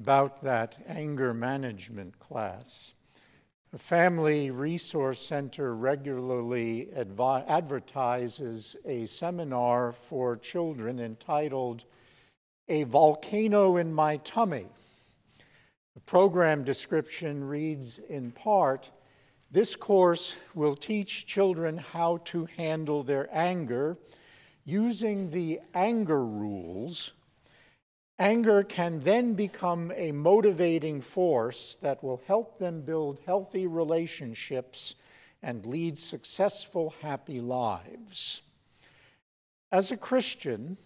about that anger management class. The Family Resource Center regularly advertises a seminar for children entitled A Volcano in My Tummy. The program description reads in part This course will teach children how to handle their anger using the anger rules Anger can then become a motivating force that will help them build healthy relationships and lead successful, happy lives. As a Christian,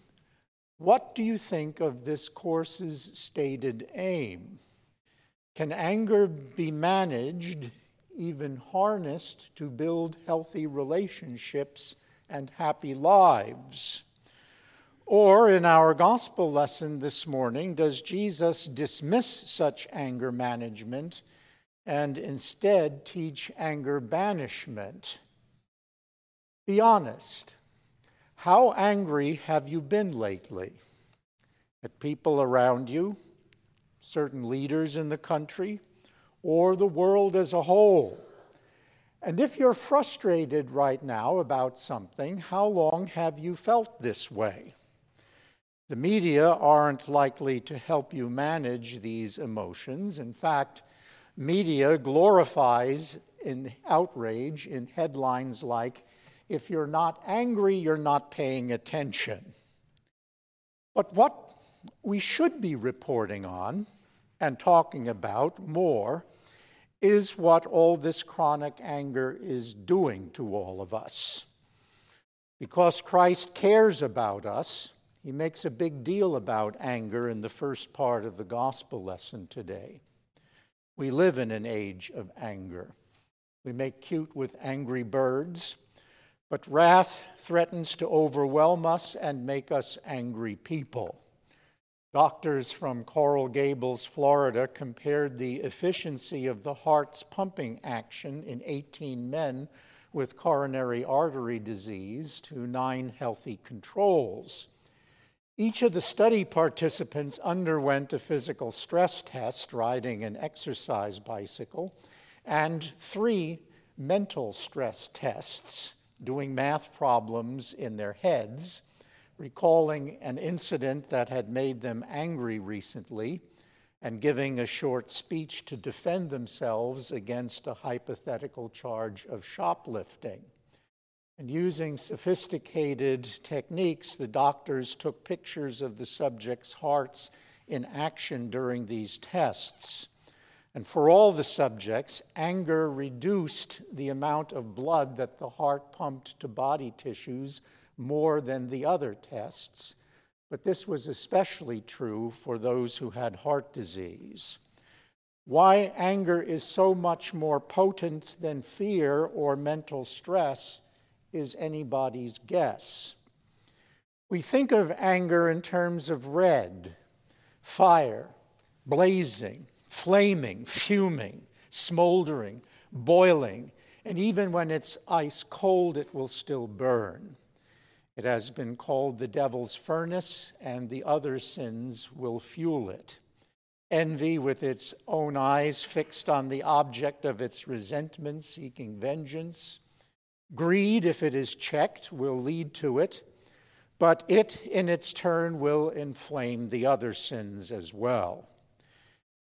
what do you think of this course's stated aim? Can anger be managed, even harnessed, to build healthy relationships and happy lives? Or in our gospel lesson this morning, does Jesus dismiss such anger management and instead teach anger banishment? Be honest. How angry have you been lately? At people around you, certain leaders in the country, or the world as a whole? And if you're frustrated right now about something, how long have you felt this way? The media aren't likely to help you manage these emotions. In fact, media glorifies in outrage in headlines like, if you're not angry, you're not paying attention. But what we should be reporting on and talking about more is what all this chronic anger is doing to all of us. Because Christ cares about us, he makes a big deal about anger in the first part of the gospel lesson today. We live in an age of anger. We make cute with angry birds, but wrath threatens to overwhelm us and make us angry people. Doctors from Coral Gables, Florida, compared the efficiency of the heart's pumping action in 18 men with coronary artery disease to nine healthy controls. Each of the study participants underwent a physical stress test riding an exercise bicycle and three mental stress tests doing math problems in their heads, recalling an incident that had made them angry recently, and giving a short speech to defend themselves against a hypothetical charge of shoplifting. And using sophisticated techniques, the doctors took pictures of the subjects' hearts in action during these tests. And for all the subjects, anger reduced the amount of blood that the heart pumped to body tissues more than the other tests. But this was especially true for those who had heart disease. Why anger is so much more potent than fear or mental stress is anybody's guess. We think of anger in terms of red, fire, blazing, flaming, fuming, smoldering, boiling, and even when it's ice cold, it will still burn. It has been called the devil's furnace, and the other sins will fuel it. Envy, with its own eyes fixed on the object of its resentment, seeking vengeance. Greed, if it is checked, will lead to it, but it in its turn will inflame the other sins as well.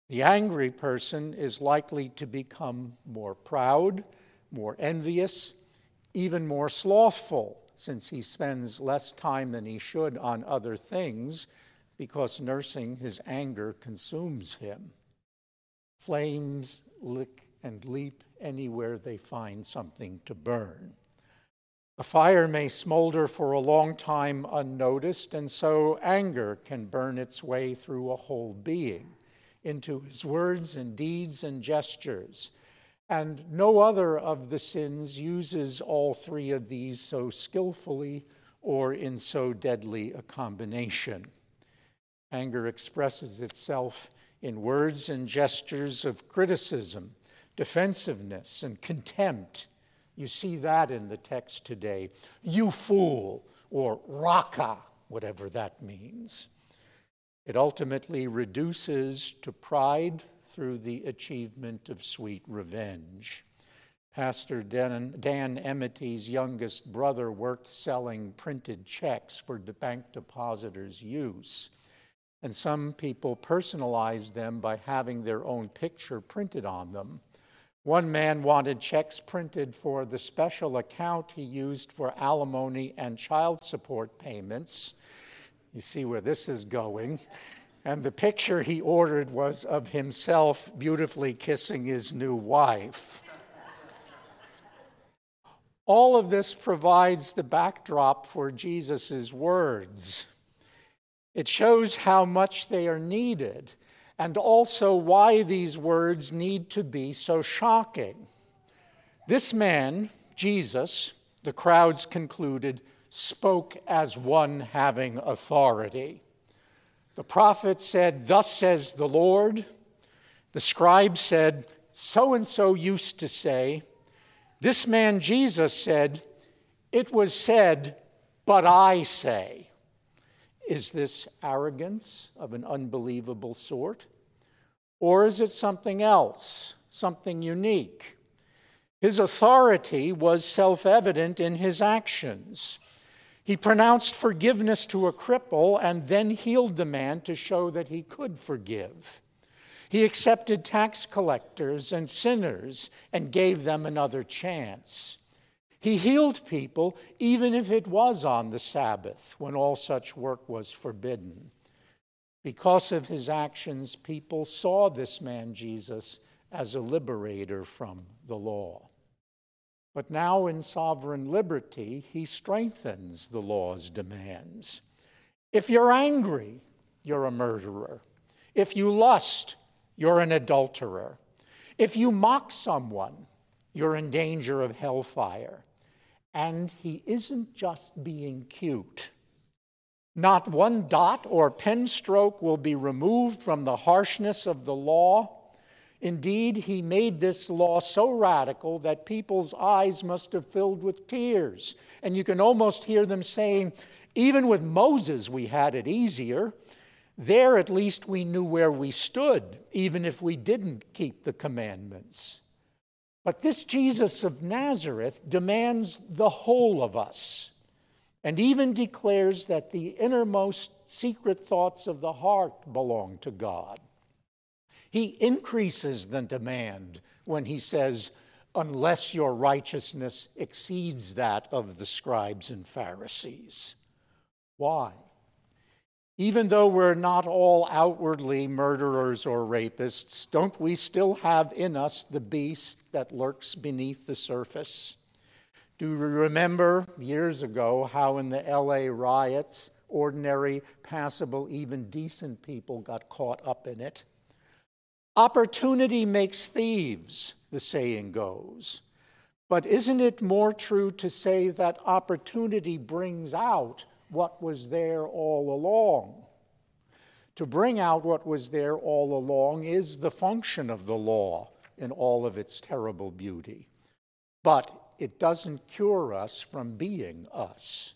The angry person is likely to become more proud, more envious, even more slothful, since he spends less time than he should on other things because nursing his anger consumes him. Flames lick and leap anywhere they find something to burn. A fire may smolder for a long time unnoticed, and so anger can burn its way through a whole being into his words and deeds and gestures. And no other of the sins uses all three of these so skillfully or in so deadly a combination. Anger expresses itself in words and gestures of criticism, defensiveness, and contempt you see that in the text today. You fool, or raca, whatever that means. It ultimately reduces to pride through the achievement of sweet revenge. Pastor Dan, Dan Emity's youngest brother worked selling printed checks for bank depositors' use. And some people personalized them by having their own picture printed on them. One man wanted checks printed for the special account he used for alimony and child support payments. You see where this is going. And the picture he ordered was of himself beautifully kissing his new wife. All of this provides the backdrop for Jesus' words. It shows how much they are needed and also why these words need to be so shocking. This man, Jesus, the crowds concluded, spoke as one having authority. The prophet said, Thus says the Lord. The scribe said, So and so used to say. This man, Jesus, said, It was said, but I say. Is this arrogance of an unbelievable sort? Or is it something else, something unique? His authority was self evident in his actions. He pronounced forgiveness to a cripple and then healed the man to show that he could forgive. He accepted tax collectors and sinners and gave them another chance. He healed people even if it was on the Sabbath when all such work was forbidden. Because of his actions, people saw this man Jesus as a liberator from the law. But now, in sovereign liberty, he strengthens the law's demands. If you're angry, you're a murderer. If you lust, you're an adulterer. If you mock someone, you're in danger of hellfire. And he isn't just being cute. Not one dot or pen stroke will be removed from the harshness of the law. Indeed, he made this law so radical that people's eyes must have filled with tears. And you can almost hear them saying, even with Moses, we had it easier. There, at least, we knew where we stood, even if we didn't keep the commandments. But this Jesus of Nazareth demands the whole of us and even declares that the innermost secret thoughts of the heart belong to God. He increases the demand when he says, unless your righteousness exceeds that of the scribes and Pharisees. Why? Even though we're not all outwardly murderers or rapists, don't we still have in us the beast that lurks beneath the surface? Do you remember years ago how in the LA riots, ordinary, passable, even decent people got caught up in it? Opportunity makes thieves, the saying goes. But isn't it more true to say that opportunity brings out what was there all along. To bring out what was there all along is the function of the law in all of its terrible beauty. But it doesn't cure us from being us.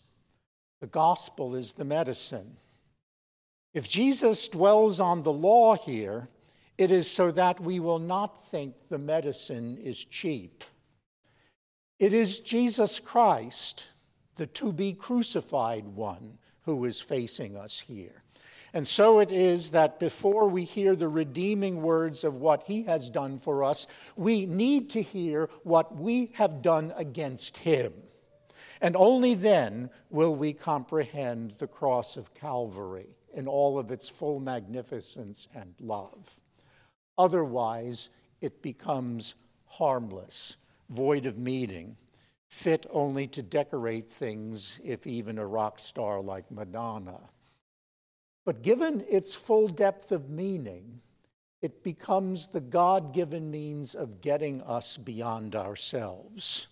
The gospel is the medicine. If Jesus dwells on the law here, it is so that we will not think the medicine is cheap. It is Jesus Christ the to be crucified one who is facing us here. And so it is that before we hear the redeeming words of what he has done for us, we need to hear what we have done against him. And only then will we comprehend the cross of Calvary in all of its full magnificence and love. Otherwise, it becomes harmless, void of meaning, fit only to decorate things, if even a rock star like Madonna. But given its full depth of meaning, it becomes the God given means of getting us beyond ourselves.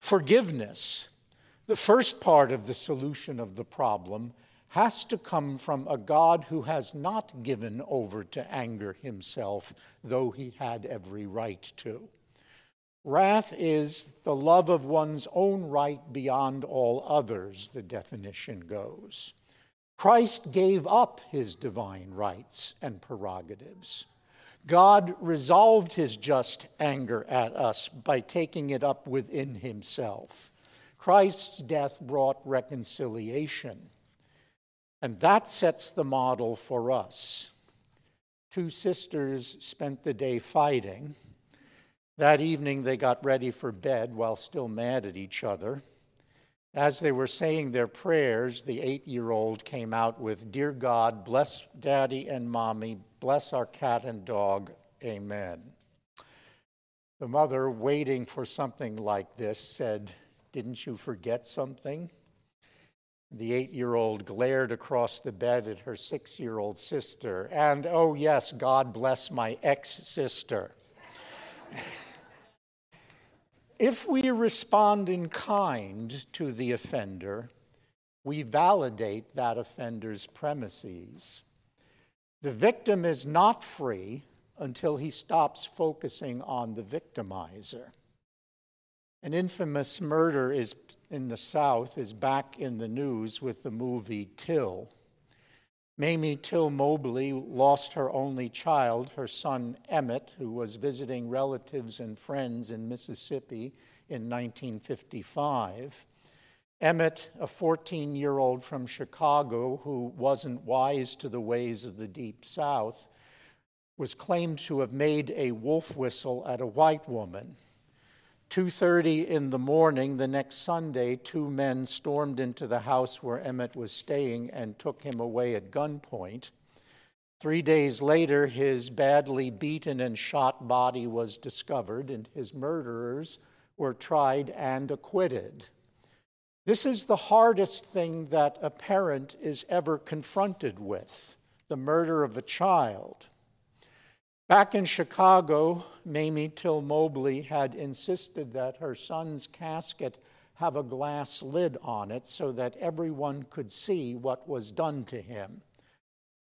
Forgiveness, the first part of the solution of the problem, has to come from a God who has not given over to anger himself, though he had every right to. Wrath is the love of one's own right beyond all others, the definition goes. Christ gave up his divine rights and prerogatives. God resolved his just anger at us by taking it up within himself. Christ's death brought reconciliation. And that sets the model for us. Two sisters spent the day fighting. That evening, they got ready for bed while still mad at each other. As they were saying their prayers, the eight year old came out with, Dear God, bless daddy and mommy, bless our cat and dog, amen. The mother, waiting for something like this, said, Didn't you forget something? The eight year old glared across the bed at her six year old sister, and oh, yes, God bless my ex sister. If we respond in kind to the offender, we validate that offender's premises. The victim is not free until he stops focusing on the victimizer. An infamous murder is in the South is back in the news with the movie Till. Mamie Till Mobley lost her only child, her son Emmett, who was visiting relatives and friends in Mississippi in 1955. Emmett, a 14 year old from Chicago who wasn't wise to the ways of the Deep South, was claimed to have made a wolf whistle at a white woman. 2:30 in the morning the next Sunday, two men stormed into the house where Emmett was staying and took him away at gunpoint. 3 days later, his badly beaten and shot body was discovered and his murderers were tried and acquitted. This is the hardest thing that a parent is ever confronted with the murder of a child. Back in Chicago, Mamie Till Mobley had insisted that her son's casket have a glass lid on it so that everyone could see what was done to him.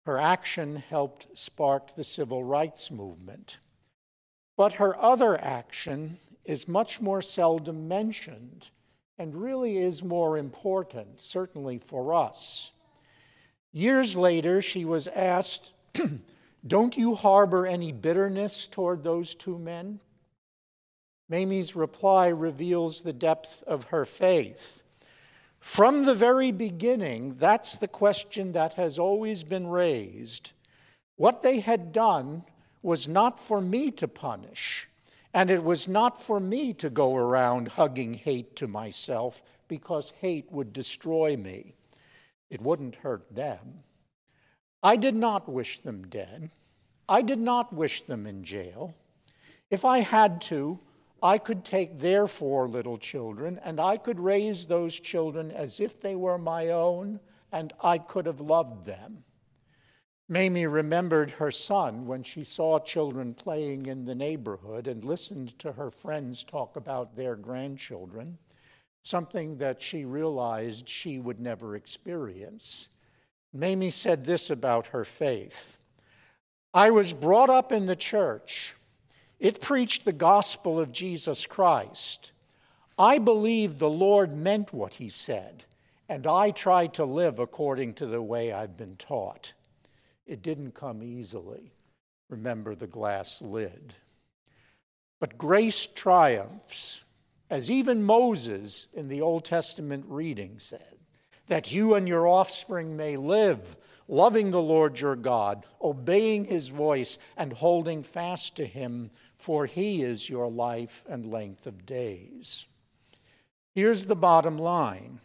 Her action helped spark the civil rights movement. But her other action is much more seldom mentioned and really is more important, certainly for us. Years later, she was asked Don't you harbor any bitterness toward those two men? Mamie's reply reveals the depth of her faith. From the very beginning, that's the question that has always been raised. What they had done was not for me to punish, and it was not for me to go around hugging hate to myself because hate would destroy me. It wouldn't hurt them. I did not wish them dead. I did not wish them in jail. If I had to, I could take their four little children and I could raise those children as if they were my own and I could have loved them. Mamie remembered her son when she saw children playing in the neighborhood and listened to her friends talk about their grandchildren, something that she realized she would never experience. Mamie said this about her faith I was brought up in the church. It preached the gospel of Jesus Christ. I believed the Lord meant what he said, and I tried to live according to the way I've been taught. It didn't come easily. Remember the glass lid. But grace triumphs, as even Moses in the Old Testament reading said, that you and your offspring may live, loving the Lord your God, obeying his voice, and holding fast to him, for he is your life and length of days. Here's the bottom line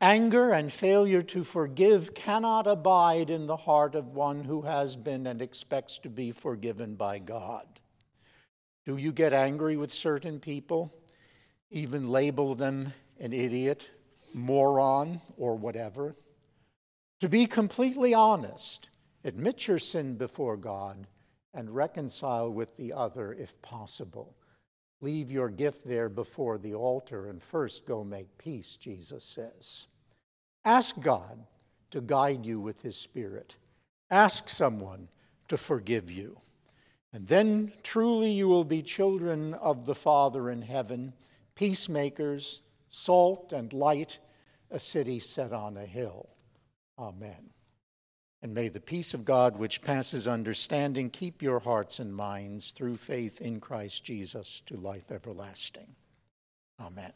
Anger and failure to forgive cannot abide in the heart of one who has been and expects to be forgiven by God. Do you get angry with certain people, even label them an idiot, moron, or whatever? To be completely honest, admit your sin before God and reconcile with the other if possible. Leave your gift there before the altar and first go make peace, Jesus says. Ask God to guide you with His Spirit. Ask someone to forgive you. And then truly you will be children of the Father in heaven, peacemakers, salt and light, a city set on a hill. Amen. And may the peace of God, which passes understanding, keep your hearts and minds through faith in Christ Jesus to life everlasting. Amen.